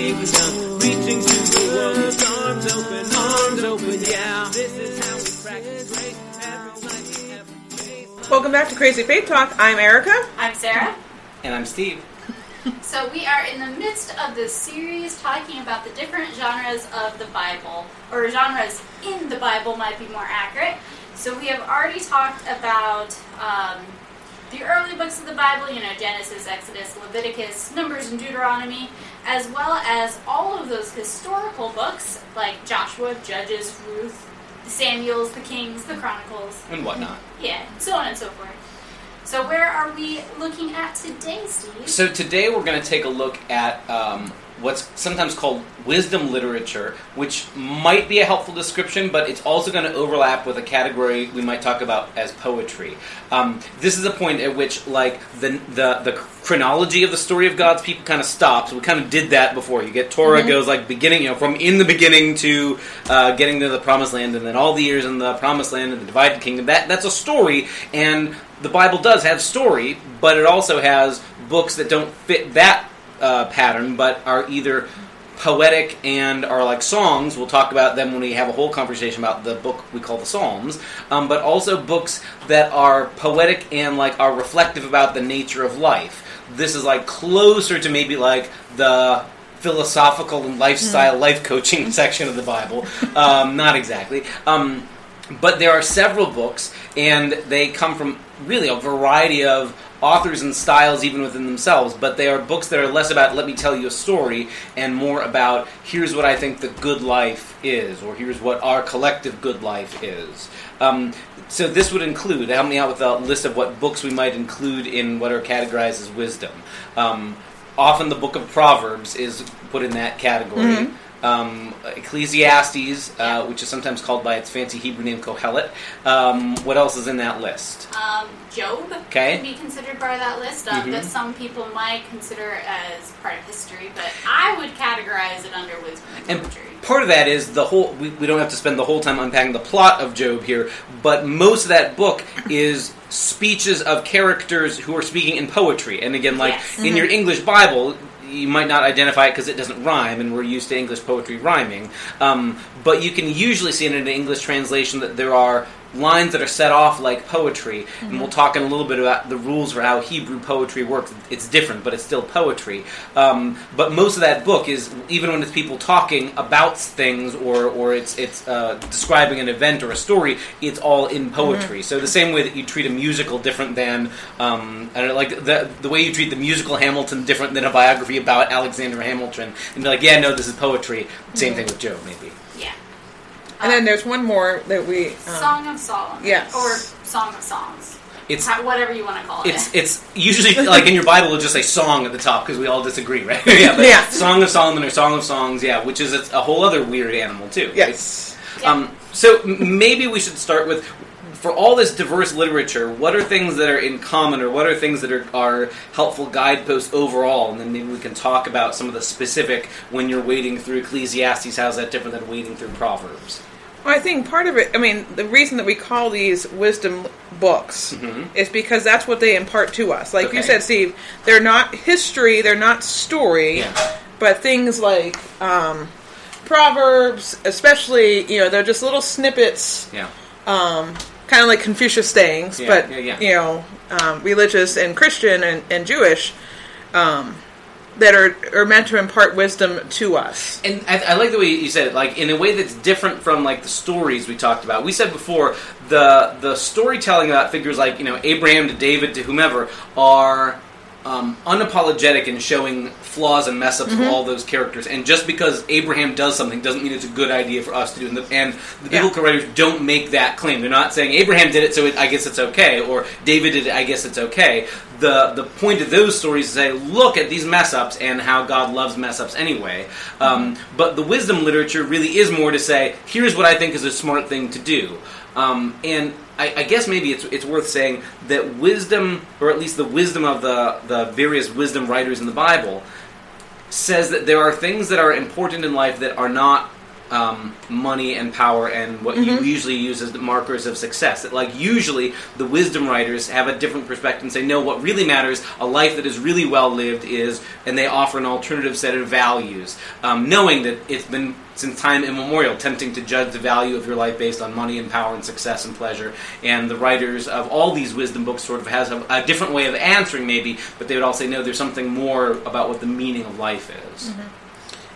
with the kingdom, reaching to the world arms open, arms open. Yeah, this is how we practice grace every night, every day. Welcome back to Crazy Faith Talk. I'm Erica. I'm Sarah. And I'm Steve. So we are in the midst of this series talking about the different genres of the Bible, or genres in the Bible might be more accurate. So we have already talked about um, the early books of the Bible, you know, Genesis, Exodus, Leviticus, Numbers, and Deuteronomy, as well as all of those historical books like Joshua, Judges, Ruth, the Samuels, the Kings, the Chronicles, And whatnot. yeah, so on and so forth. So where are we looking at today, Steve? So today we're going to take a look at um, what's sometimes called wisdom literature, which might be a helpful description, but it's also going to overlap with a category we might talk about as poetry. Um, this is a point at which, like the the the chronology of the story of God's people kind of stops. We kind of did that before. You get Torah goes like beginning, you know, from in the beginning to uh, getting to the promised land, and then all the years in the promised land and the divided kingdom. That that's a story, and the Bible does have story, but it also has books that don't fit that uh, pattern, but are either poetic and are like songs. We'll talk about them when we have a whole conversation about the book we call the Psalms. Um, but also books that are poetic and like are reflective about the nature of life. This is like closer to maybe like the philosophical and lifestyle life coaching section of the Bible. Um, not exactly. Um, but there are several books, and they come from really a variety of authors and styles, even within themselves. But they are books that are less about let me tell you a story, and more about here's what I think the good life is, or here's what our collective good life is. Um, so this would include help me out with a list of what books we might include in what are categorized as wisdom. Um, often the book of Proverbs is put in that category. Um, Ecclesiastes, uh, which is sometimes called by its fancy Hebrew name Kohelet. Um, what else is in that list? Um, Job Okay. can be considered part of that list um, Mhm. that some people might consider as part of history, but I would categorize it under wisdom and part of that is the whole. We, we don't have to spend the whole time unpacking the plot of Job here, but most of that book is speeches of characters who are speaking in poetry. And again, like Yes. in your English Bible. You might not identify it because it doesn't rhyme, and we're used to English poetry rhyming. Um, but you can usually see in an English translation that there are lines that are set off like poetry, and we'll talk in a little bit about the rules for how Hebrew poetry works. It's different, but it's still poetry. Um, but most of that book is even when it's people talking about things or or it's it's uh, describing an event or a story, it's all in poetry. So the same way that you treat a musical different than um, I don't know, like the the way you treat the musical Hamilton different than a biography about Alexander Hamilton, and be like, yeah, no, this is poetry. Same thing with Job, maybe. Yeah. And then Um, there's one more that we. Um, Song of Solomon. yes. Or Song of Songs. It's How- whatever you want to call it. It's it's usually like in your Bible it'll just say song at the top because we all disagree, right? yeah, but Yeah. Song of Solomon or Song of Songs, yeah, which is a, a whole other weird animal too. right? yes. Yeah. Um, so m- maybe we should start with for all this diverse literature, what are things that are in common, or what are things that are, are helpful guideposts overall? And then maybe we can talk about some of the specific when you're wading through Ecclesiastes. How's that different than wading through Proverbs? Well, I think part of it, I mean, the reason that we call these wisdom books Mhm. is because that's what they impart to us. Like you said, Steve, they're not history, they're not story, Yeah. but things like um, Proverbs, especially, you know, they're just little snippets, Yeah. um, kind of like Confucius sayings, Yeah, but, you know, um, religious and Christian and, and Jewish. Um, that are, are meant to impart wisdom to us. And I, I like the way you said it, like in a way that's different from like the stories we talked about. We said before the the storytelling about figures like you know Abraham to David to whomever are um, unapologetic in showing flaws and mess ups of all those characters. And just because Abraham does something doesn't mean it's a good idea for us to do. And the, and the Yeah. biblical writers don't make that claim. They're not saying Abraham did it, so it, I guess it's okay, or David did it, I guess it's okay. The the point of those stories is to say, look at these mess ups and how God loves mess ups anyway. Um, but the wisdom literature really is more to say, here's what I think is a smart thing to do. Um, and I, I guess maybe it's, it's worth saying that wisdom, or at least the wisdom of the, the various wisdom writers in the Bible, says that there are things that are important in life that are not um, money and power and what you usually use as the markers of success. That like usually the wisdom writers have a different perspective and say, no, what really matters, a life that is really well lived is, and they offer an alternative set of values, um, knowing that it's been since time immemorial tempting to judge the value of your life based on money and power and success and pleasure. And the writers of all these wisdom books sort of has a, a different way of answering, maybe, but they would all say, no, there's something more about what the meaning of life is.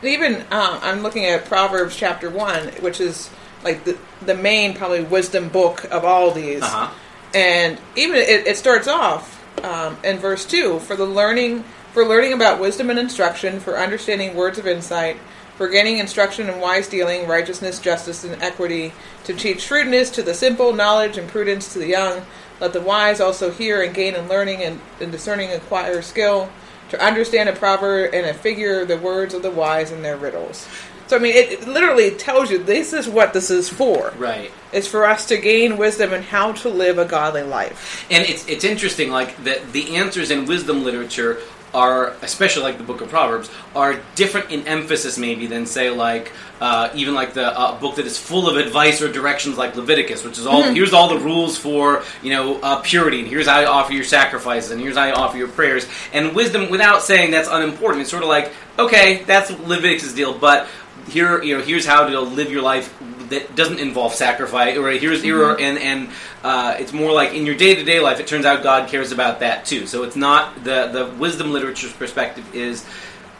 Even um, I'm looking at Proverbs chapter one, which is like the the main probably wisdom book of all these. Uh huh. And even it, it starts off um, in verse two for the learning for learning about wisdom and instruction, for understanding words of insight, for gaining instruction in wise dealing, righteousness, justice, and equity, to teach shrewdness to the simple, knowledge and prudence to the young. Let the wise also hear and gain in learning and, and discerning acquire skill. To understand a proverb and a figure, the words of the wise and their riddles. So I mean, it, it literally tells you this is what this is for. Right. It's for us to gain wisdom and how to live a godly life. And it's it's interesting, like that the answers in wisdom literature are, especially like the Book of Proverbs, are different in emphasis maybe than say like uh, even like the uh, book that is full of advice or directions like Leviticus, which is all here's all the rules for you know uh, purity, and here's how you offer your sacrifices, and here's how you offer your prayers. And wisdom, without saying that's unimportant, it's sort of like okay, that's Leviticus' deal, but here you know here's how to live your life that doesn't involve sacrifice or here's here and and uh, it's more like in your day-to-day life it turns out god cares about that too. So it's not the the wisdom literature's perspective is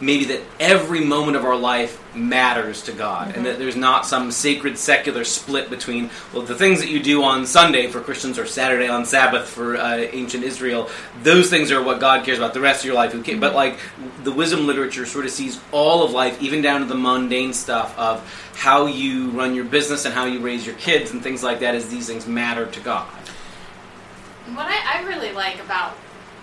maybe that every moment of our life matters to god and that there's not some sacred secular split between well the things that you do on sunday for christians or saturday on sabbath for uh, ancient israel those things are what god cares about the rest of your life. Who ca- but like the wisdom literature sort of sees all of life even down to the mundane stuff of how you run your business and how you raise your kids and things like that as these things matter to god. What I, I really like about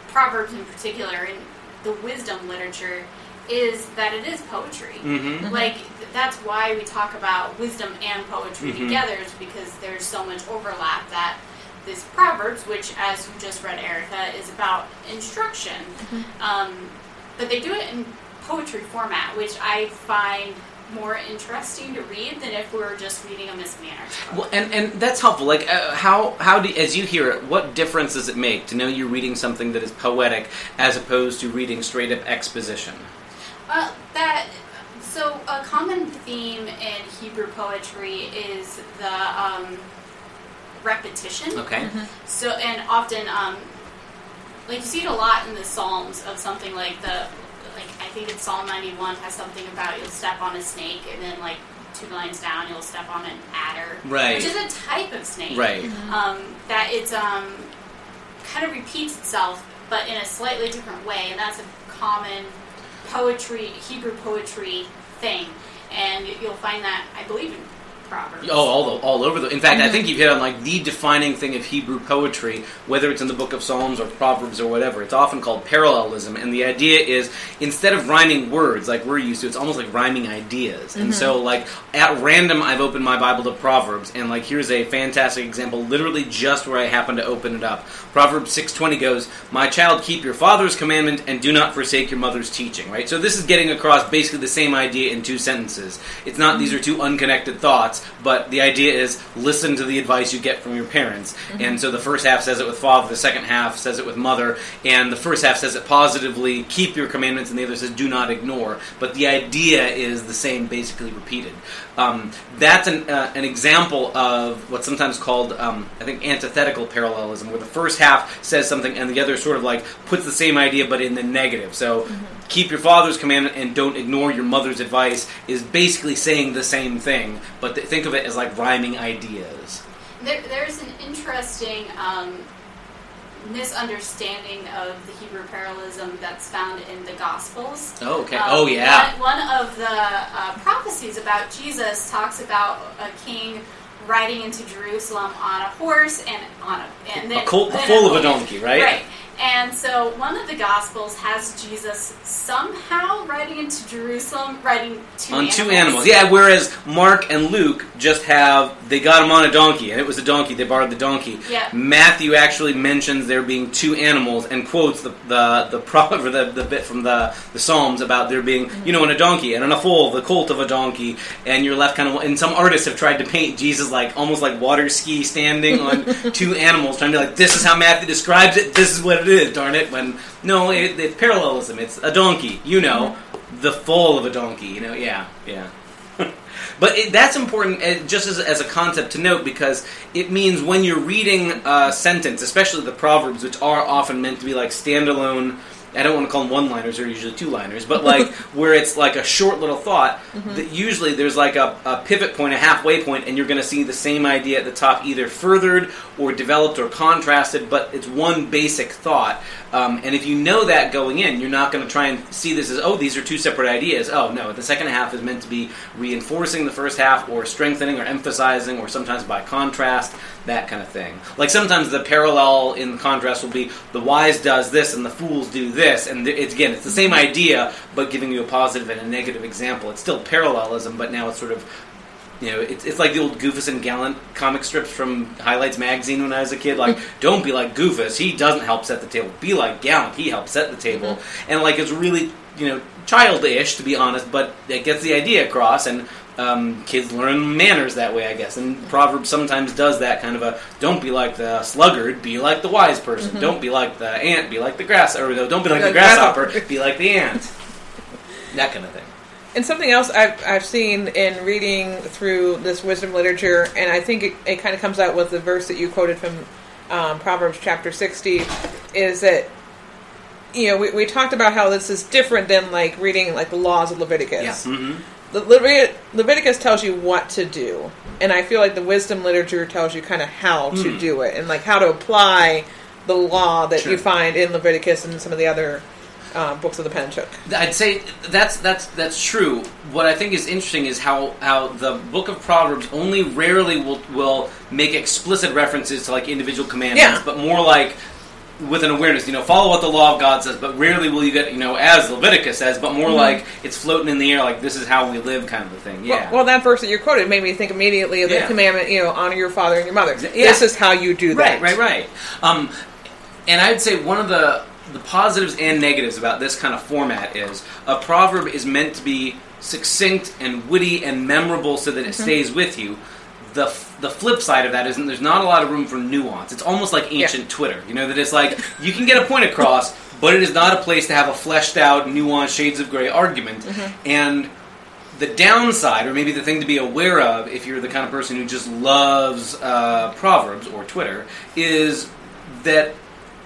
Proverbs in particular and the wisdom literature is that it is poetry. mm-hmm. Like that's why we talk about wisdom and poetry Mhm. together is because there's so much overlap that this Proverbs, which as you just read, Erica, is about instruction. Um, but they do it in poetry format, which I find more interesting to read than if we were just reading a Miss Manners book. Well, and, and that's helpful. Like, uh, how how do as you hear it, what difference does it make to know you're reading something that is poetic as opposed to reading straight up exposition? Uh, that so a common theme in Hebrew poetry is the um, repetition. Okay. So and often, um, like you see it a lot in the Psalms of something like the, like I think it's Psalm ninety one has something about you'll step on a snake and then like two lines down you'll step on an adder, Right. Which is a type of snake, Right. Um, that it's um, kind of repeats itself, but in a slightly different way, and that's a common poetry, Hebrew poetry thing, and you- you'll find that I believe in Proverbs. Oh, all, the, all over the. In fact, I think you've hit on like the defining thing of Hebrew poetry, whether it's in the Book of Psalms or Proverbs or whatever. It's often called parallelism, and the idea is instead of rhyming words like we're used to, it's almost like rhyming ideas. And mm-hmm. so, like at random, I've opened my Bible to Proverbs, and like here's a fantastic example, literally just where I happen to open it up. Proverbs six twenty goes, "My child, keep your father's commandment, and do not forsake your mother's teaching." Right. So this is getting across basically the same idea in two sentences. It's not these mm-hmm. are two unconnected thoughts, but the idea is listen to the advice you get from your parents. And so the first half says it with father, the second half says it with mother, and the first half says it positively, keep your commandments, and the other says do not ignore. But the idea is the same, basically repeated. Um, that's an, uh, an example of what's sometimes called, um, I think, antithetical parallelism, where the first half says something and the other sort of like puts the same idea but in the negative. So, keep your father's commandment and don't ignore your mother's advice is basically saying the same thing, but think of it as like rhyming ideas. There, there's an interesting um, misunderstanding of the Hebrew parallelism that's found in the Gospels. Oh, okay. Um, oh, yeah. One, one of the uh, prophecies about Jesus talks about a king riding into Jerusalem on a horse and on a and then A colt full of a donkey, right? Right. And so one of the Gospels has Jesus somehow riding into Jerusalem, riding two on animals. two animals. Yeah, whereas Mark and Luke just have they got him on a donkey, and it was a donkey. They borrowed the donkey. Yeah. Matthew actually mentions there being two animals and quotes the the the proverb the, the bit from the the Psalms about there being you know on a donkey and on a foal the colt of a donkey, and you're left kind of. And some artists have tried to paint Jesus like almost like water ski standing on two animals, trying to be like this is how Matthew describes it. This is what it is. Darn it! When no, it, it's parallelism. It's a donkey. You know, the foal of a donkey. You know, yeah, yeah. But it, that's important uh, just as, as a concept to note because it means when you're reading a sentence, especially the Proverbs, which are often meant to be like standalone. I don't want to call them one-liners; they're usually two-liners. But like where it's like a short little thought, that usually there's like a, a pivot point, a halfway point, and you're going to see the same idea at the top, either furthered or developed or contrasted. But it's one basic thought, um, and if you know that going in, you're not going to try and see this as oh, these are two separate ideas. Oh no, the second half is meant to be reinforcing the first half, or strengthening, or emphasizing, or sometimes by contrast, that kind of thing. Like sometimes the parallel in contrast will be the wise does this and the fools do this, and th- it's again it's the same idea, but giving you a positive and a negative example. It's still parallelism, but now it's sort of you know, it's, it's like the old Goofus and Gallant comic strips from Highlights magazine when I was a kid. Like, mm. don't be like Goofus; he doesn't help set the table. Be like Gallant; he helps set the table. Mm-hmm. And like, it's really you know childish to be honest, but it gets the idea across. And um, kids learn manners that way, I guess. And Proverbs sometimes does that kind of a don't be like the sluggard, be like the wise person. Don't be like the ant, be like the grass. Or no, don't be like the The grasshopper, grasshopper. be like the ant. That kind of thing. And something else I've, I've seen in reading through this wisdom literature, and I think it, it kind of comes out with the verse that you quoted from um, Proverbs chapter 60, is that, you know, we, we talked about how this is different than like reading like the laws of Leviticus. hmm The Levit- Leviticus tells you what to do, and I feel like the wisdom literature tells you kind of how to do it and like how to apply the law that Sure. you find in Leviticus and some of the other uh, books of the Pentateuch. I'd say that's that's that's true. What I think is interesting is how how the book of Proverbs only rarely will will make explicit references to like individual commandments, Yeah. but more like with an awareness, you know, follow what the law of God says, but rarely will you get, you know, as Leviticus says, but more like it's floating in the air, like this is how we live, kind of a thing. Yeah. Well, well, that verse that you quoted made me think immediately of the Yeah. commandment, you know, honor your father and your mother. Yeah. This is how you do that. Right, right, right. Um, and I'd say one of the the positives and negatives about this kind of format is a proverb is meant to be succinct and witty and memorable so that it stays with you. The, f- the flip side of that is there's not a lot of room for nuance. It's almost like ancient Twitter, you know, that it's like you can get a point across, but it is not a place to have a fleshed out, nuanced, shades of gray argument. And the downside, or maybe the thing to be aware of if you're the kind of person who just loves uh, Proverbs or Twitter, is that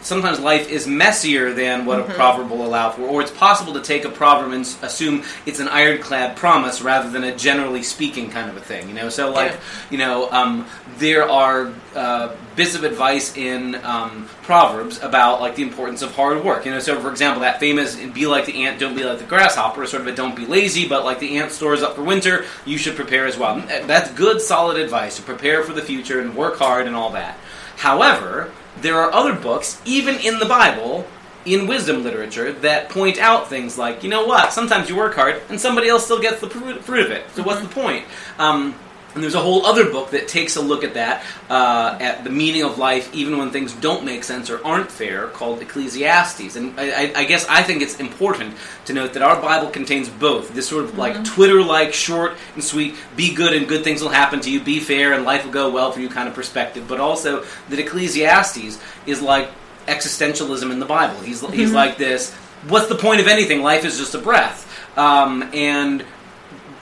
sometimes life is messier than what a proverb will allow for, or it's possible to take a proverb and assume it's an ironclad promise rather than a generally speaking kind of a thing. You know, so like Yeah. you know, um, there are uh, bits of advice in um, Proverbs about like the importance of hard work. You know, so for example, that famous "Be like the ant, don't be like the grasshopper" sort of a "Don't be lazy," but like the ant stores up for winter, you should prepare as well. That's good, solid advice to prepare for the future and work hard and all that. However, there are other books, even in the Bible, in wisdom literature, that point out things like, you know what, sometimes you work hard and somebody else still gets the fruit of it. So what's the point? Um, and there's a whole other book that takes a look at that, uh, at the meaning of life, even when things don't make sense or aren't fair, called Ecclesiastes. And I, I, guess I think it's important to note that our Bible contains both this sort of like Twitter-like, short and sweet, be good and good things will happen to you, be fair and life will go well for you kind of perspective, but also that Ecclesiastes is like existentialism in the Bible. He's he's like this. What's the point of anything? Life is just a breath. Um, and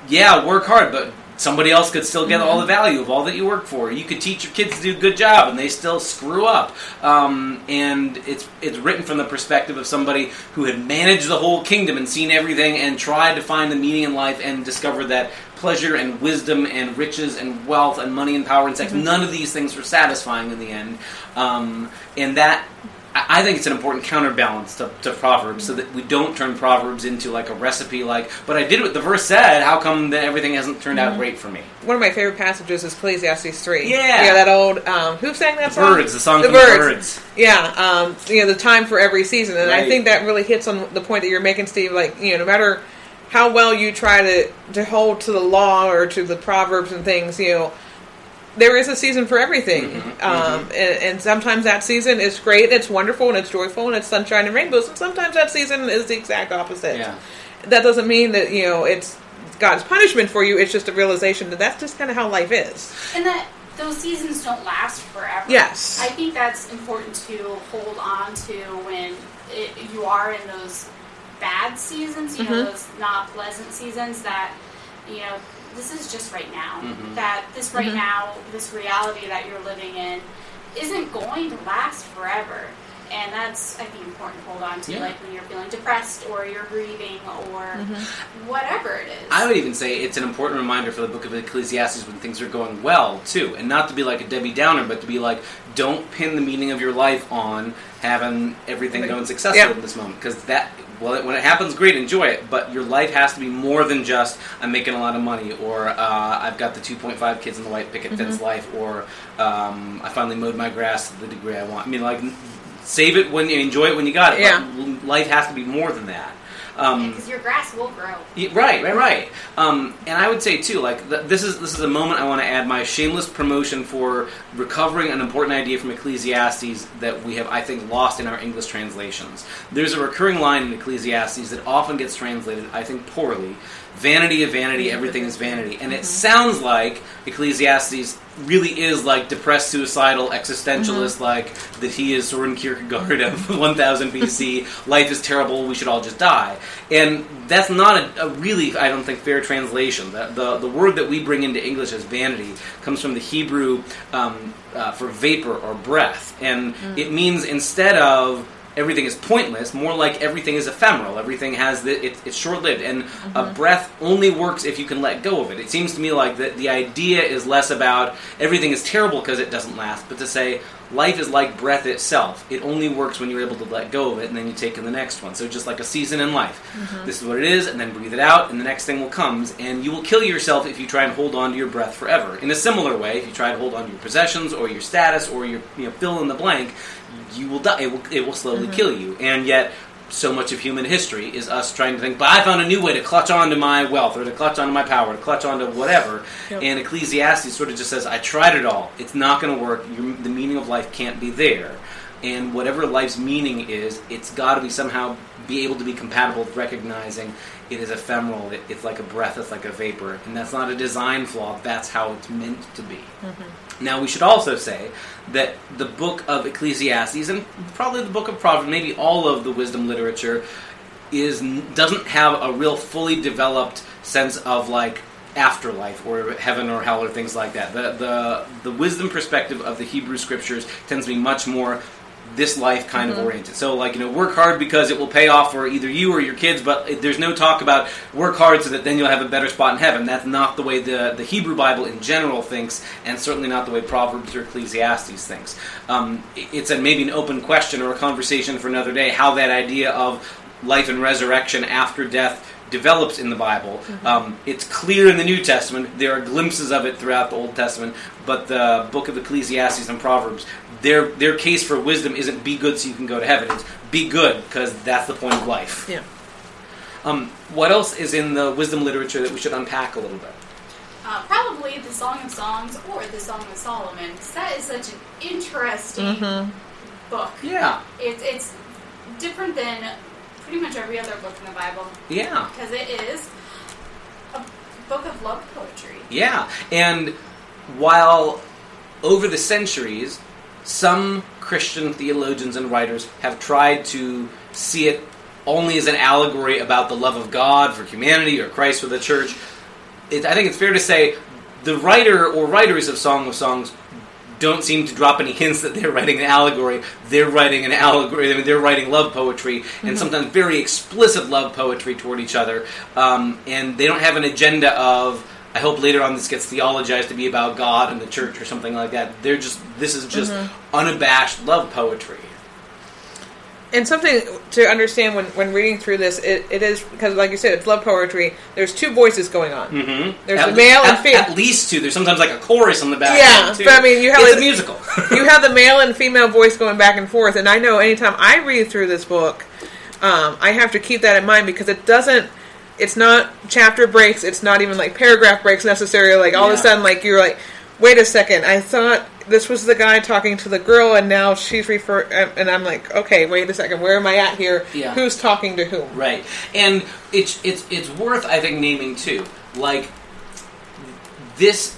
yeah, work hard, but somebody else could still get all the value of all that you work for. You could teach your kids to do a good job, and they still screw up. Um, and it's it's written from the perspective of somebody who had managed the whole kingdom and seen everything, and tried to find the meaning in life, and discovered that pleasure and wisdom and riches and wealth and money and power and sex none of these things were satisfying in the end. Um, and that I think it's an important counterbalance to, to Proverbs, so that we don't turn Proverbs into like a recipe. Like, but I did what the verse said. How come that everything hasn't turned out great for me? One of my favorite passages is Ecclesiastes three. Yeah. yeah, that old. Um, who sang that The song? Byrds, the song the Byrds. Byrds. Yeah, um, you know the time for every season, and I think that really hits on the point that you're making, Steve. Like you know, no matter how well you try to to hold to the law or to the proverbs and things, you know, there is a season for everything. Mm-hmm, Um, and, and sometimes that season is great, it's wonderful, and it's joyful, and it's sunshine and rainbows. And sometimes that season is the exact opposite. Yeah. That doesn't mean that you know it's God's punishment for you. It's just a realization that that's just kind of how life is. And that those seasons don't last forever. Yes. I think that's important to hold on to when it, you are in those bad seasons, you know, Mhm. those not pleasant seasons that, you know, this is just right now. Mhm. That this right Mhm. now, this reality that you're living in, isn't going to last forever. And that's, I think, important to hold on to, Yeah. like when you're feeling depressed or you're grieving or Mm-hmm. whatever it is. I would even say it's an important reminder for the book of Ecclesiastes when things are going well, too. And not to be like a Debbie Downer, but to be like, don't pin the meaning of your life on having everything going successful Yeah. in this moment. Because that, well, when it happens, great, enjoy it. But your life has to be more than just, I'm making a lot of money, or uh, I've got the 2.5 kids in the white picket fence Mm-hmm. life, or um, I finally mowed my grass to the degree I want. I mean, like, save it when you enjoy it when you got it. Yeah. But life has to be more than that. Um, Because your grass will grow. right, right, right. Um, and I would say too, like th- this is this is a moment I want to add my shameless promotion for recovering an important idea from Ecclesiastes that we have, I think, lost in our English translations. There's a recurring line in Ecclesiastes that often gets translated, I think, poorly. Vanity of vanity, everything is vanity, and it sounds like Ecclesiastes really is like depressed, suicidal, existentialist, like that he is Soren Kierkegaard of 1000 BC. Life is terrible. We should all just die. And that's not a, a really, I don't think, fair translation. The, the the word that we bring into English as vanity comes from the Hebrew um, uh, for vapor or breath, and it means instead of everything is pointless, more like everything is ephemeral. Everything has the, it, it's short lived, and a mm-hmm. breath only works if you can let go of it. It seems to me like the, the idea is less about everything is terrible because it doesn't last, but to say life is like breath itself. It only works when you're able to let go of it, and then you take in the next one. So just like a season in life, mm-hmm. this is what it is, and then breathe it out, and the next thing will comes, and you will kill yourself if you try and hold on to your breath forever. In a similar way, if you try to hold on to your possessions or your status or your you know fill in the blank, you will die. It will, it will slowly mm-hmm. kill you. And yet, so much of human history is us trying to think, but I found a new way to clutch onto my wealth or to clutch onto my power, to clutch onto whatever. Yep. And Ecclesiastes sort of just says, I tried it all. It's not going to work. Your, the meaning of life can't be there. And whatever life's meaning is, it's got to be somehow be able to be compatible with recognizing it is ephemeral. It, it's like a breath. It's like a vapor, and that's not a design flaw. That's how it's meant to be. Mm-hmm. Now, we should also say that the book of Ecclesiastes, and probably the book of Proverbs, maybe all of the wisdom literature, is doesn't have a real fully developed sense of like afterlife or heaven or hell or things like that. The the the wisdom perspective of the Hebrew scriptures tends to be much more this life kind of oriented. So like you know, work hard because it will pay off for either you or your kids. But there's no talk about work hard so that then you'll have a better spot in heaven. That's not the way the the Hebrew Bible in general thinks, and certainly not the way Proverbs or Ecclesiastes thinks. Um, it's a maybe an open question or a conversation for another day. How that idea of life and resurrection after death develops in the Bible. Um, it's clear in the New Testament. There are glimpses of it throughout the Old Testament, but the book of Ecclesiastes and Proverbs, their their case for wisdom isn't be good so you can go to heaven. It's be good because that's the point of life. Yeah. Um, what else is in the wisdom literature that we should unpack a little bit? Uh, probably the Song of Songs or the Song of Solomon, that is such an interesting Mm-hmm. book. Yeah, It, it's different than pretty much every other book in the Bible, yeah. because it is a book of love poetry. Yeah, and while over the centuries, some Christian theologians and writers have tried to see it only as an allegory about the love of God for humanity or Christ for the church, it, I think it's fair to say the writer or writers of Song of Songs don't seem to drop any hints that they're writing an allegory. They're writing an allegory. I mean, they're writing love poetry, and sometimes very explicit love poetry toward each other. Um, and they don't have an agenda of. I hope later on this gets theologized to be about God and the church or something like that. They're just. This is just unabashed love poetry. And something to understand when, when reading through this, it, it is because, like you said, it's love poetry. There's two voices going on. Mm-hmm. There's at, the male and female. At least two. There's sometimes like a chorus on the back. Yeah, too. but I mean, you have it's like- a musical. you have the male and female voice going back and forth, and I know anytime I read through this book, um, I have to keep that in mind because it doesn't. It's not chapter breaks. It's not even like paragraph breaks necessarily. Like all of a sudden, like you're like, wait a second, I thought this was the guy talking to the girl, and now she's refer. And I'm like, okay, wait a second, where am I at here? Yeah. Who's talking to whom? Right, and it's it's it's worth I think naming too. Like this,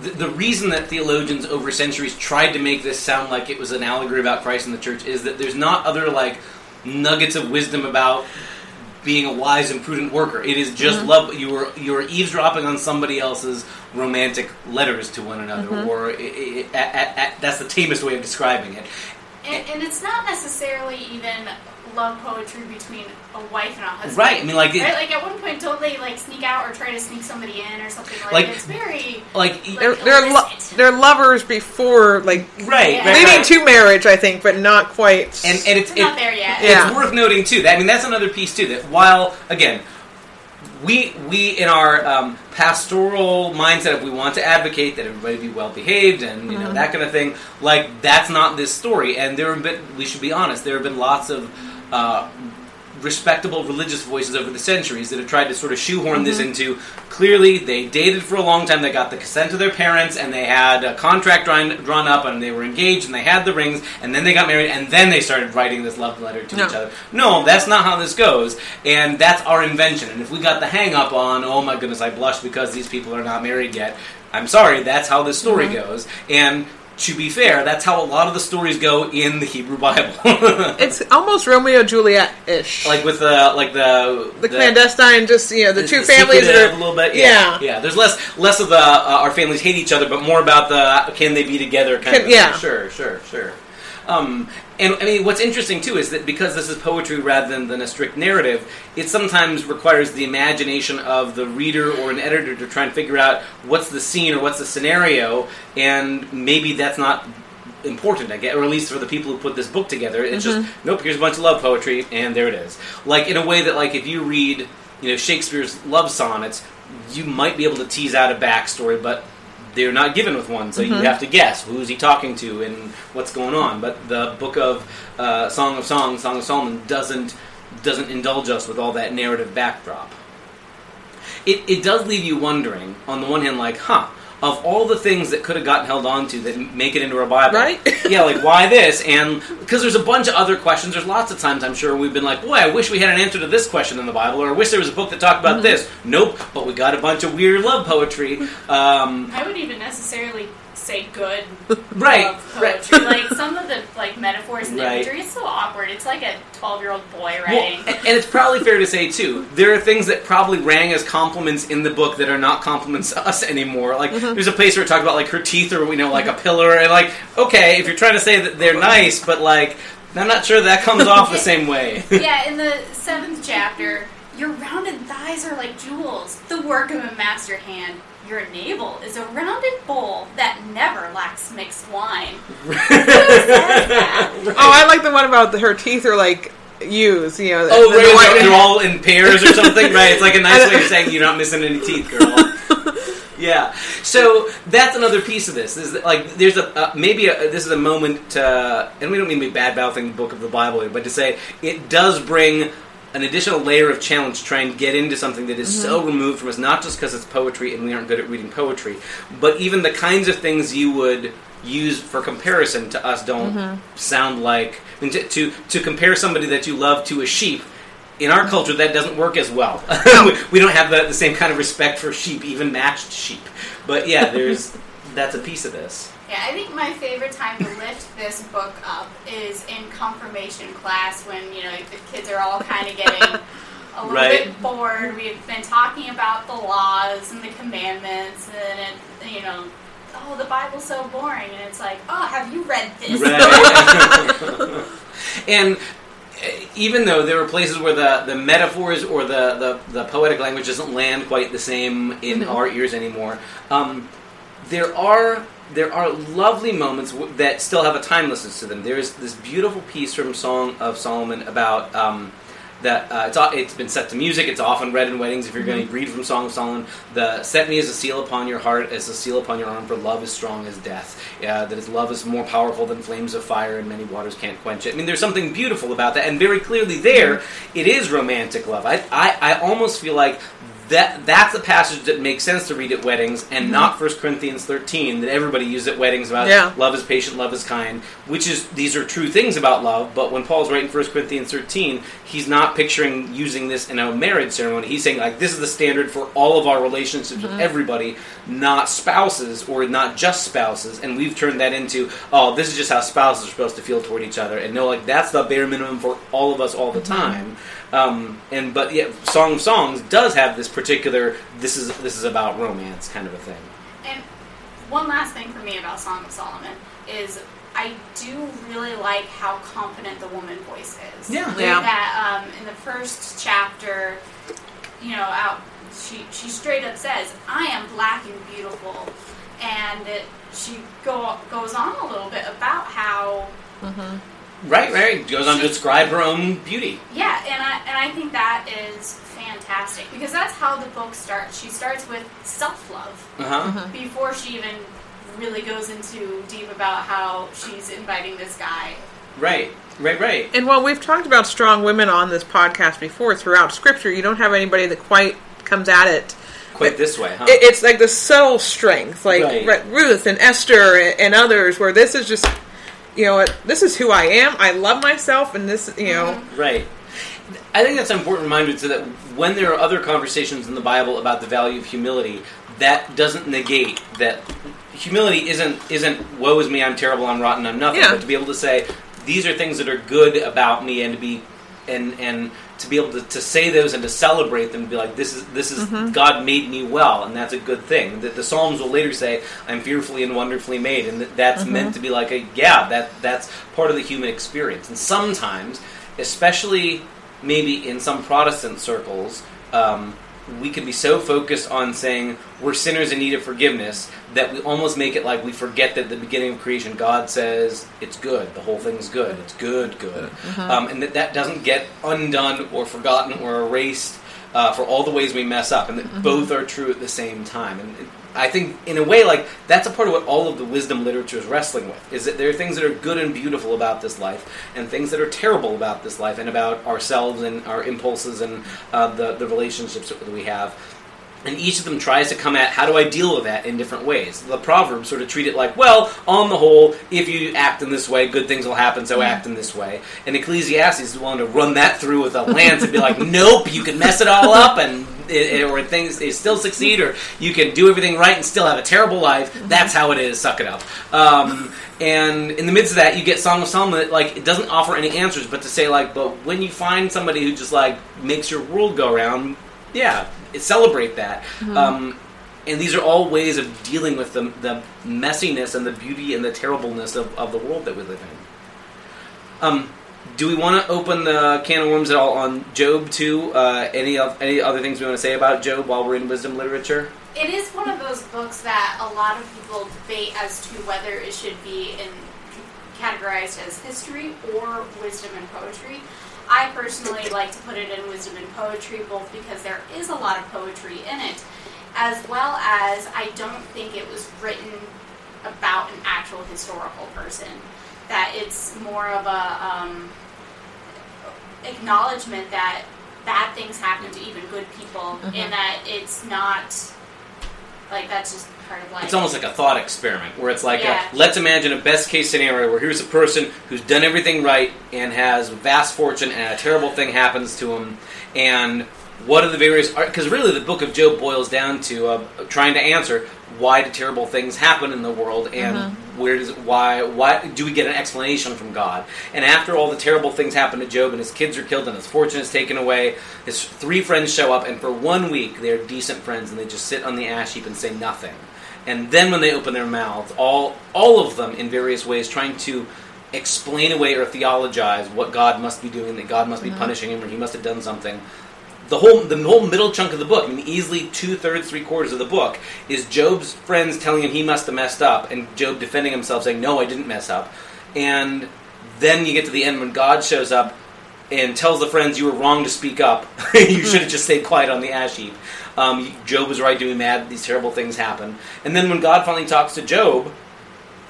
the, the reason that theologians over centuries tried to make this sound like it was an allegory about Christ and the church is that there's not other like nuggets of wisdom about being a wise and prudent worker. It is just mm-hmm. love. You are you are eavesdropping on somebody else's romantic letters to one another, mm-hmm. or i i i at, at, that's the tamest way of describing it. And, and it's not necessarily even love poetry between a wife and a husband. Right. I mean, like it, Right? Like at one point, don't they like sneak out or try to sneak somebody in or something like? Like- it's very like They're they're, lo- they're lovers before like right, Yeah. right, leading right. to marriage, I think, but not quite. and and it's We're not there yet. Yeah. It's worth noting too. That I mean, that's another piece too. That while again, we we in our um, pastoral mindset, if we want to advocate that everybody be well behaved and you know that kind of thing, like that's not this story. And there have been, we should be honest, there have been lots of. Uh, respectable religious voices over the centuries that have tried to sort of shoehorn this into clearly they dated for a long time. They got the consent of their parents and they had a contract drawn, drawn up and they were engaged and they had the rings and then they got married and then they started writing this love letter to No. each other. No that's not how this goes and that's our invention. And if we got the hang up on oh my goodness i blush because these people are not married yet i'm sorry that's how this story goes. And to be fair that's how a lot of the stories go in the hebrew bible it's almost Romeo Juliet ish. like with the like the the, clandestine, just you know, the, two families that are a little bit. yeah. Yeah, yeah. There's less less of the uh, our families hate each other, but more about the can they be together kind Can- of. yeah. Sure, sure, sure. Um, and I mean, what's interesting too is that because this is poetry rather than, than a strict narrative, it sometimes requires the imagination of the reader or an editor to try and figure out what's the scene or what's the scenario, and maybe that's not important, I guess, or at least for the people who put this book together. It's just mm-hmm. nope. Here's a bunch of love poetry, and there it is. Like in a way that, like, if you read, you know, Shakespeare's love sonnets, you might be able to tease out a backstory, but they're not given with one, so you have to guess who's he talking to and what's going on. But the book of uh, Song of Songs, Song of Solomon, doesn't doesn't indulge us with all that narrative backdrop. It, it does leave you wondering, on the one hand, like, huh, of all the things that could have gotten held on to that make it into a Bible, Right? yeah, like why this? And because there's a bunch of other questions. There's lots of times I'm sure we've been like, boy, I wish we had an answer to this question in the Bible, or I wish there was a book that talked about this. Nope, but we got a bunch of weird love poetry. Um, I wouldn't even necessarily say good right, love right. like some of the like metaphors and Right. imagery, it's so awkward. It's like a twelve-year-old boy writing. and and it's probably fair to say too, there are things that probably rang as compliments in the book that are not compliments to us anymore. Like mm-hmm. there's a place where it talked about like her teeth are you know like a pillar, and like okay, if you're trying to say that they're nice, but like I'm not sure that comes off the same way. yeah, in the seventh chapter, your rounded thighs are like jewels, the work of a master hand. Your navel is a rounded bowl that never lacks mixed wine. Who says that? Oh, I like the one about the, her teeth are like ewes, you know. Oh, the- the right, white- they're, they're all in pairs or something, right? It's like a nice way of saying you're not missing any teeth, girl. Yeah. So that's another piece of this. Is that, like there's a uh, maybe a, this is a moment, uh, and we don't mean to be bad mouthing the book of the Bible, here, but to say it does bring an additional layer of challenge to try and get into something that is so mm-hmm. removed from us, not just because it's poetry and we aren't good at reading poetry, but even the kinds of things you would use for comparison to us don't mm-hmm. sound like. I mean, to, to to compare somebody that you love to a sheep. In our culture, that doesn't work as well. we, we don't have the, the same kind of respect for sheep, even matched sheep. But yeah, there's that's a piece of this. Yeah, I think my favorite time to lift this book up is in confirmation class when, you know, the kids are all kind of getting a little Right. bit bored. We've been talking about the laws and the commandments and, it, you know, oh, the Bible's so boring. And it's like, oh, have you read this? Right. and uh, even though there are places where the, the metaphors or the, the, the poetic language doesn't land quite the same in our ears anymore, um, there are there are lovely moments w- that still have a timelessness to them. There's this beautiful piece from Song of Solomon about um, that uh, it's, it's been set to music. It's often read in weddings. If you're going to read from Song of Solomon, the set me as a seal upon your heart, as a seal upon your arm, for love is strong as death. Yeah, that his love is more powerful than flames of fire, and many waters can't quench it. I mean, there's something beautiful about that, and very clearly there, it is romantic love. I, I, I almost feel like that that's a passage that makes sense to read at weddings and mhm. not 1 Corinthians 13 that everybody uses at weddings about Yeah. love is patient, love is kind, which is these are true things about love, but when Paul's writing 1 Corinthians 13, he's not picturing using this in a marriage ceremony. He's saying like this is the standard for all of our relationships with mm-hmm. everybody, not spouses or not just spouses, and we've turned that into oh, this is just how spouses are supposed to feel toward each other. And no, like that's the bare minimum for all of us all the mm-hmm. time. Um, and but yeah, Song of Songs does have this particular this is this is about romance kind of a thing. And one last thing for me about Song of Solomon is I do really like how confident the woman voice is. Yeah. Yeah. That um, in the first chapter, you know, out she she straight up says, "I am black and beautiful," and it, she go goes on a little bit about how Right, right. Goes on to describe her own beauty. Yeah, and I and I think that is fantastic because that's how the book starts. She starts with self love Uh huh. Uh-huh. before she even really goes into deep about how she's inviting this guy. Right, right, right. And while we've talked about strong women on this podcast before throughout Scripture, you don't have anybody that quite comes at it. Quite this way, huh? It, it's like the subtle strength, like Right. Ruth and Esther and, and others, where this is just, you know, what, this is who I am. I love myself, and this, you know, mm-hmm. Right. I think that's an important reminder so that when there are other conversations in the Bible about the value of humility, that doesn't negate that humility isn't isn't woe is me, I'm terrible, I'm rotten, I'm nothing. Yeah. But to be able to say these are things that are good about me, and to be and and to be able to, to say those and to celebrate them, and be like this is this is God made me well, and that's a good thing. The, the Psalms will later say I'm fearfully and wonderfully made, and that, that's meant to be like a yeah that that's part of the human experience. And sometimes, especially maybe in some Protestant circles, um, we can be so focused on saying we're sinners in need of forgiveness that we almost make it like we forget that at the beginning of creation God says it's good, the whole thing's good, it's good, good, um, and that that doesn't get undone or forgotten or erased uh, for all the ways we mess up, and that both are true at the same time. And I think, in a way, like that's a part of what all of the wisdom literature is wrestling with: is that there are things that are good and beautiful about this life, and things that are terrible about this life, and about ourselves and our impulses and uh, the the relationships that we have. And each of them tries to come at how do I deal with that in different ways. The Proverbs sort of treat it like, well, on the whole, if you act in this way, good things will happen, so act in this way. And Ecclesiastes is willing to run that through with a lance and be like, nope, you can mess it all up and it, it- or things they still succeed, or you can do everything right and still have a terrible life. That's how it is. Suck it up. Um, and in the midst of that, you get Song of Solomon that like it doesn't offer any answers, but to say like, but when you find somebody who just like makes your world go round, yeah, celebrate that. Um, and these are all ways of dealing with the, the messiness and the beauty and the terribleness of, of the world that we live in. Um, do we want to open the can of worms at all on Job too? Uh, any of any other things we want to say about Job while we're in wisdom literature? It is one of those books that a lot of people debate as to whether it should be in categorized as history or wisdom and poetry. I personally like to put it in wisdom and poetry, both because there is a lot of poetry in it, as well as I don't think it was written about an actual historical person. That it's more of a um, acknowledgement that bad things happen to even good people, and that it's not like that's just part of life. It's almost like a thought experiment where it's like, Yeah. a, let's imagine a best case scenario where here's a person who's done everything right and has vast fortune, and a terrible thing happens to him, and what are the various? Because really, the book of Job boils down to uh, trying to answer why do terrible things happen in the world, and where does why why do we get an explanation from God? And after all the terrible things happen to Job, and his kids are killed, and his fortune is taken away, his three friends show up, and for one week they're decent friends, and they just sit on the ash heap and say nothing. And then when they open their mouths, all all of them in various ways trying to explain away or theologize what God must be doing, that God must be uh-huh. punishing him, or he must have done something. the whole the whole middle chunk of the book, I mean, easily two thirds, three quarters of the book is Job's friends telling him he must have messed up, and Job defending himself, saying, "No, I didn't mess up." And then you get to the end when God shows up and tells the friends, "You were wrong to speak up. you should have just stayed quiet on the ash heap." Um, Job was right to be mad these terrible things happen. And then when God finally talks to Job,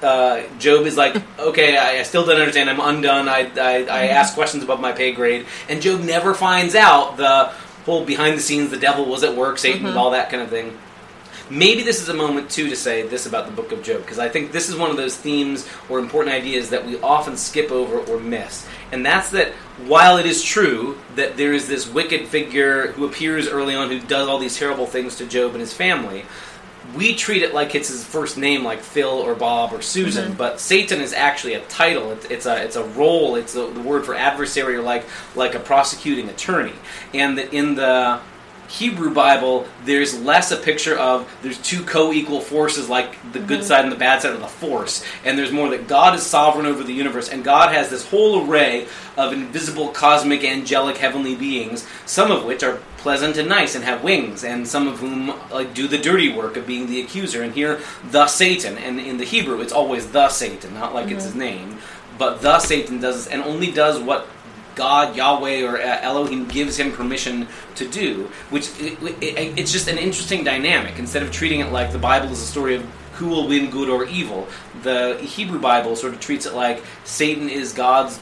uh, Job is like, okay, I, I still don't understand. I'm undone. I, I, I ask questions above my pay grade. And Job never finds out the whole behind the scenes, the devil was at work, Satan, all that kind of thing. Maybe this is a moment, too, to say this about the book of Job, because I think this is one of those themes or important ideas that we often skip over or miss. And that's that while it is true that there is this wicked figure who appears early on who does all these terrible things to Job and his family, we treat it like it's his first name, like Phil or Bob or Susan. Mm-hmm. But Satan is actually a title. It's, it's a it's a role. It's the, the word for adversary, or like like a prosecuting attorney. And the, in the Hebrew Bible, there's less a picture of there's two co-equal forces, like the good mm-hmm. side and the bad side of the force, and there's more that God is sovereign over the universe, and God has this whole array of invisible, cosmic, angelic, heavenly beings, some of which are pleasant and nice and have wings, and some of whom like do the dirty work of being the accuser. And here, the Satan, and in the Hebrew, it's always the Satan, not like it's mm-hmm. his name, but the Satan does and only does what God, Yahweh, or uh, Elohim gives him permission to do, which it, it, it's just an interesting dynamic. Instead of treating it like the Bible is a story of who will win good or evil, the Hebrew Bible sort of treats it like Satan is God's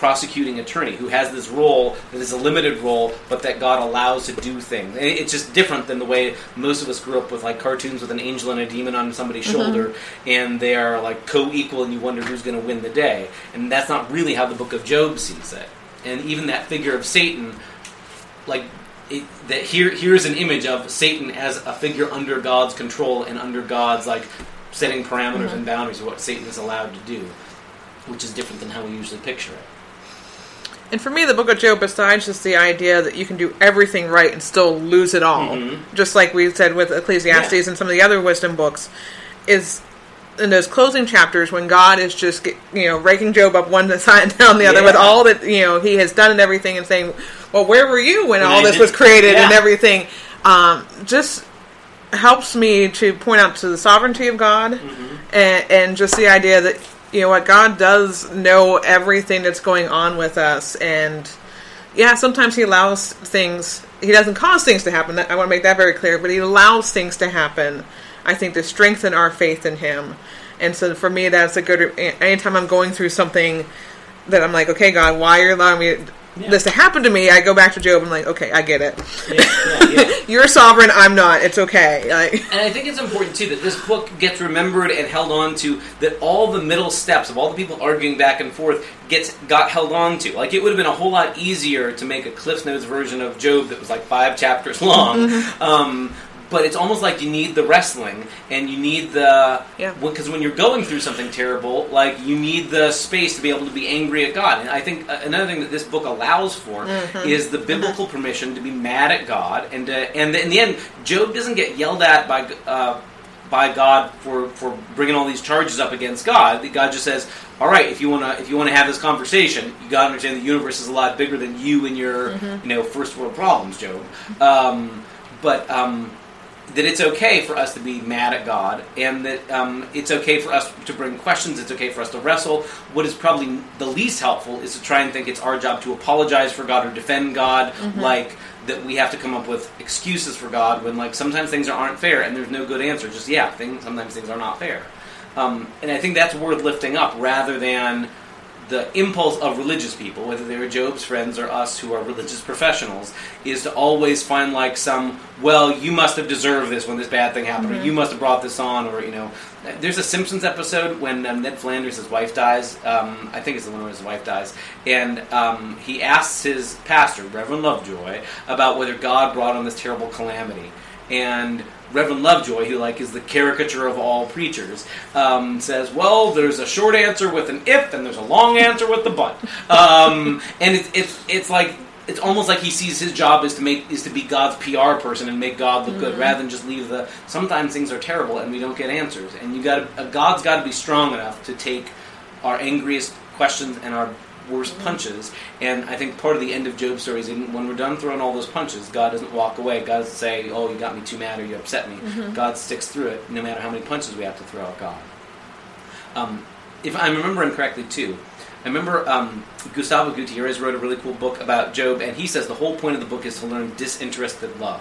prosecuting attorney who has this role that is a limited role, but that God allows to do things. And It's just different than the way most of us grew up with like cartoons with an angel and a demon on somebody's shoulder, and they are like co-equal, and you wonder who's going to win the day. And that's not really how the Book of Job sees it. And even that figure of Satan, like. It, that here here's an image of Satan as a figure under God's control and under God's like setting parameters mm-hmm. and boundaries of what Satan is allowed to do, which is different than how we usually picture it. And for me, the book of Job, besides just the idea that you can do everything right and still lose it all, mm-hmm. just like we said with Ecclesiastes Yeah. and some of the other wisdom books, is in those closing chapters when God is just you know raking Job up one side and down the other with all that you know he has done and everything, and saying, "Well, where were you when, When all I this did- was created and everything?" Um, just helps me to point out to the sovereignty of God Mm-hmm. and, and just the idea that you know what God does know everything that's going on with us and yeah sometimes he allows things he doesn't cause things to happen I want to make that very clear but he allows things to happen I think to strengthen our faith in him and so for me that's a good anytime I'm going through something that I'm like okay God why are you allowing me this to happen to me I go back to Job and I'm like okay I get it Yeah, yeah, yeah. you're sovereign I'm not it's okay like And I think it's important too that this book gets remembered and held on to. That all the middle steps of all the people arguing back and forth gets got held on to. Like it would have been a whole lot easier to make a Cliff Notes version of Job that was like five chapters long. Um, but it's almost like you need the wrestling and you need the Yeah. because when you're going through something terrible, like you need the space to be able to be angry at God. And I think uh, another thing that this book allows for is the biblical permission to be mad at God, and to, and in the end, Job doesn't get yelled at by. Uh, by God for, for bringing all these charges up against God. God just says, "All right, if you want to if you want to have this conversation, you got to understand the universe is a lot bigger than you and your you know first world problems, Job." Um, but um, that it's okay for us to be mad at God, and that um, it's okay for us to bring questions. It's okay for us to wrestle. What is probably the least helpful is to try and think it's our job to apologize for God or defend God, like that we have to come up with excuses for God when like sometimes things aren't fair and there's no good answer. Just yeah, things sometimes things are not fair, um, and I think that's worth lifting up rather than the impulse of religious people, whether they were Job's friends or us who are religious professionals, is to always find like some, well, you must have deserved this when this bad thing happened, or you must have brought this on, or you know, there's a Simpsons episode when um, Ned Flanders, his wife dies. Um, I think it's the one where his wife dies, and um, he asks his pastor, Reverend Lovejoy, about whether God brought on this terrible calamity, and Reverend Lovejoy, who like is the caricature of all preachers, um, says, "Well, there's a short answer with an if, and there's a long answer with the but." Um, and it's it's it's like it's almost like he sees his job is to make is to be God's PR person and make God look good, rather than just leave the. Sometimes things are terrible and we don't get answers, and you got God's got to be strong enough to take our angriest questions and our worst punches. And I think part of the end of Job's story is in- when we're done throwing all those punches, God doesn't walk away. God doesn't say, "Oh, you got me too mad or you upset me." God sticks through it, no matter how many punches we have to throw at God. Um, if I'm remembering correctly, too, I remember um, Gustavo Gutierrez wrote a really cool book about Job, and he says the whole point of the book is to learn disinterested love.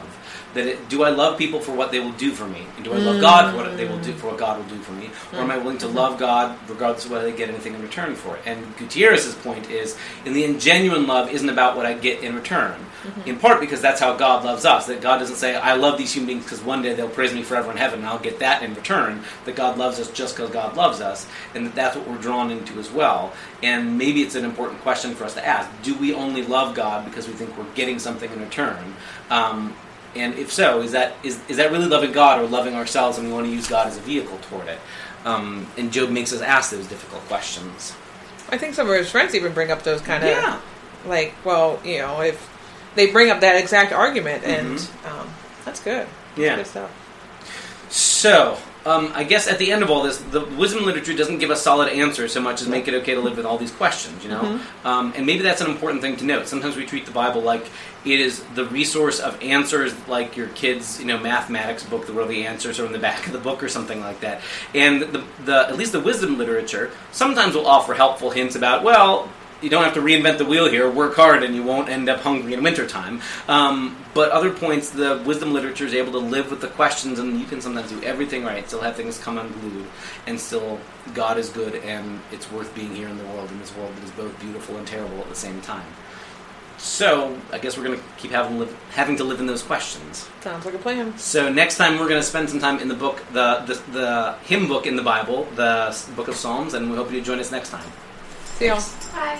That it, do I love people for what they will do for me, and do I love God for what they will do mm. for what God will do for me, or am I mm. willing to love God regardless of whether I get anything in return for it? And Gutierrez's point is, in the end, genuine love isn't about what I get in return. Mm-hmm. In part because that's how God loves us. That God doesn't say, "I love these human beings because one day they'll praise me forever in heaven, and I'll get that in return." That God loves us just because God loves us, and that that's what we're drawn into as well. And maybe it's an important question for us to ask: Do we only love God because we think we're getting something in return? Um, and if so, is that is, is that really loving God or loving ourselves, and we want to use God as a vehicle toward it? Um, and Job makes us ask those difficult questions. I think some of his friends even bring up those kind of Yeah. like, well, you know, if they bring up that exact argument, and um, that's good. That's Yeah. good stuff. So, um, I guess at the end of all this, the wisdom literature doesn't give a solid answer so much as make it okay to live with all these questions, you know? Um, and maybe that's an important thing to note. Sometimes we treat the Bible like it is the resource of answers, like your kid's, you know, mathematics book, the where the answers are in the back of the book or something like that. And the, the at least the wisdom literature sometimes will offer helpful hints about, well, you don't have to reinvent the wheel here. Work hard, and you won't end up hungry in wintertime. Um, but other points, the wisdom literature is able to live with the questions, and you can sometimes do everything right, still have things come unglued, and still God is good, and it's worth being here in the world, in this world that is both beautiful and terrible at the same time. So I guess we're going to keep having live, having to live in those questions. Sounds like a plan. So next time we're going to spend some time in the book, the, the the hymn book in the Bible, the book of Psalms, and we hope you join us next time. See y'all. Bye.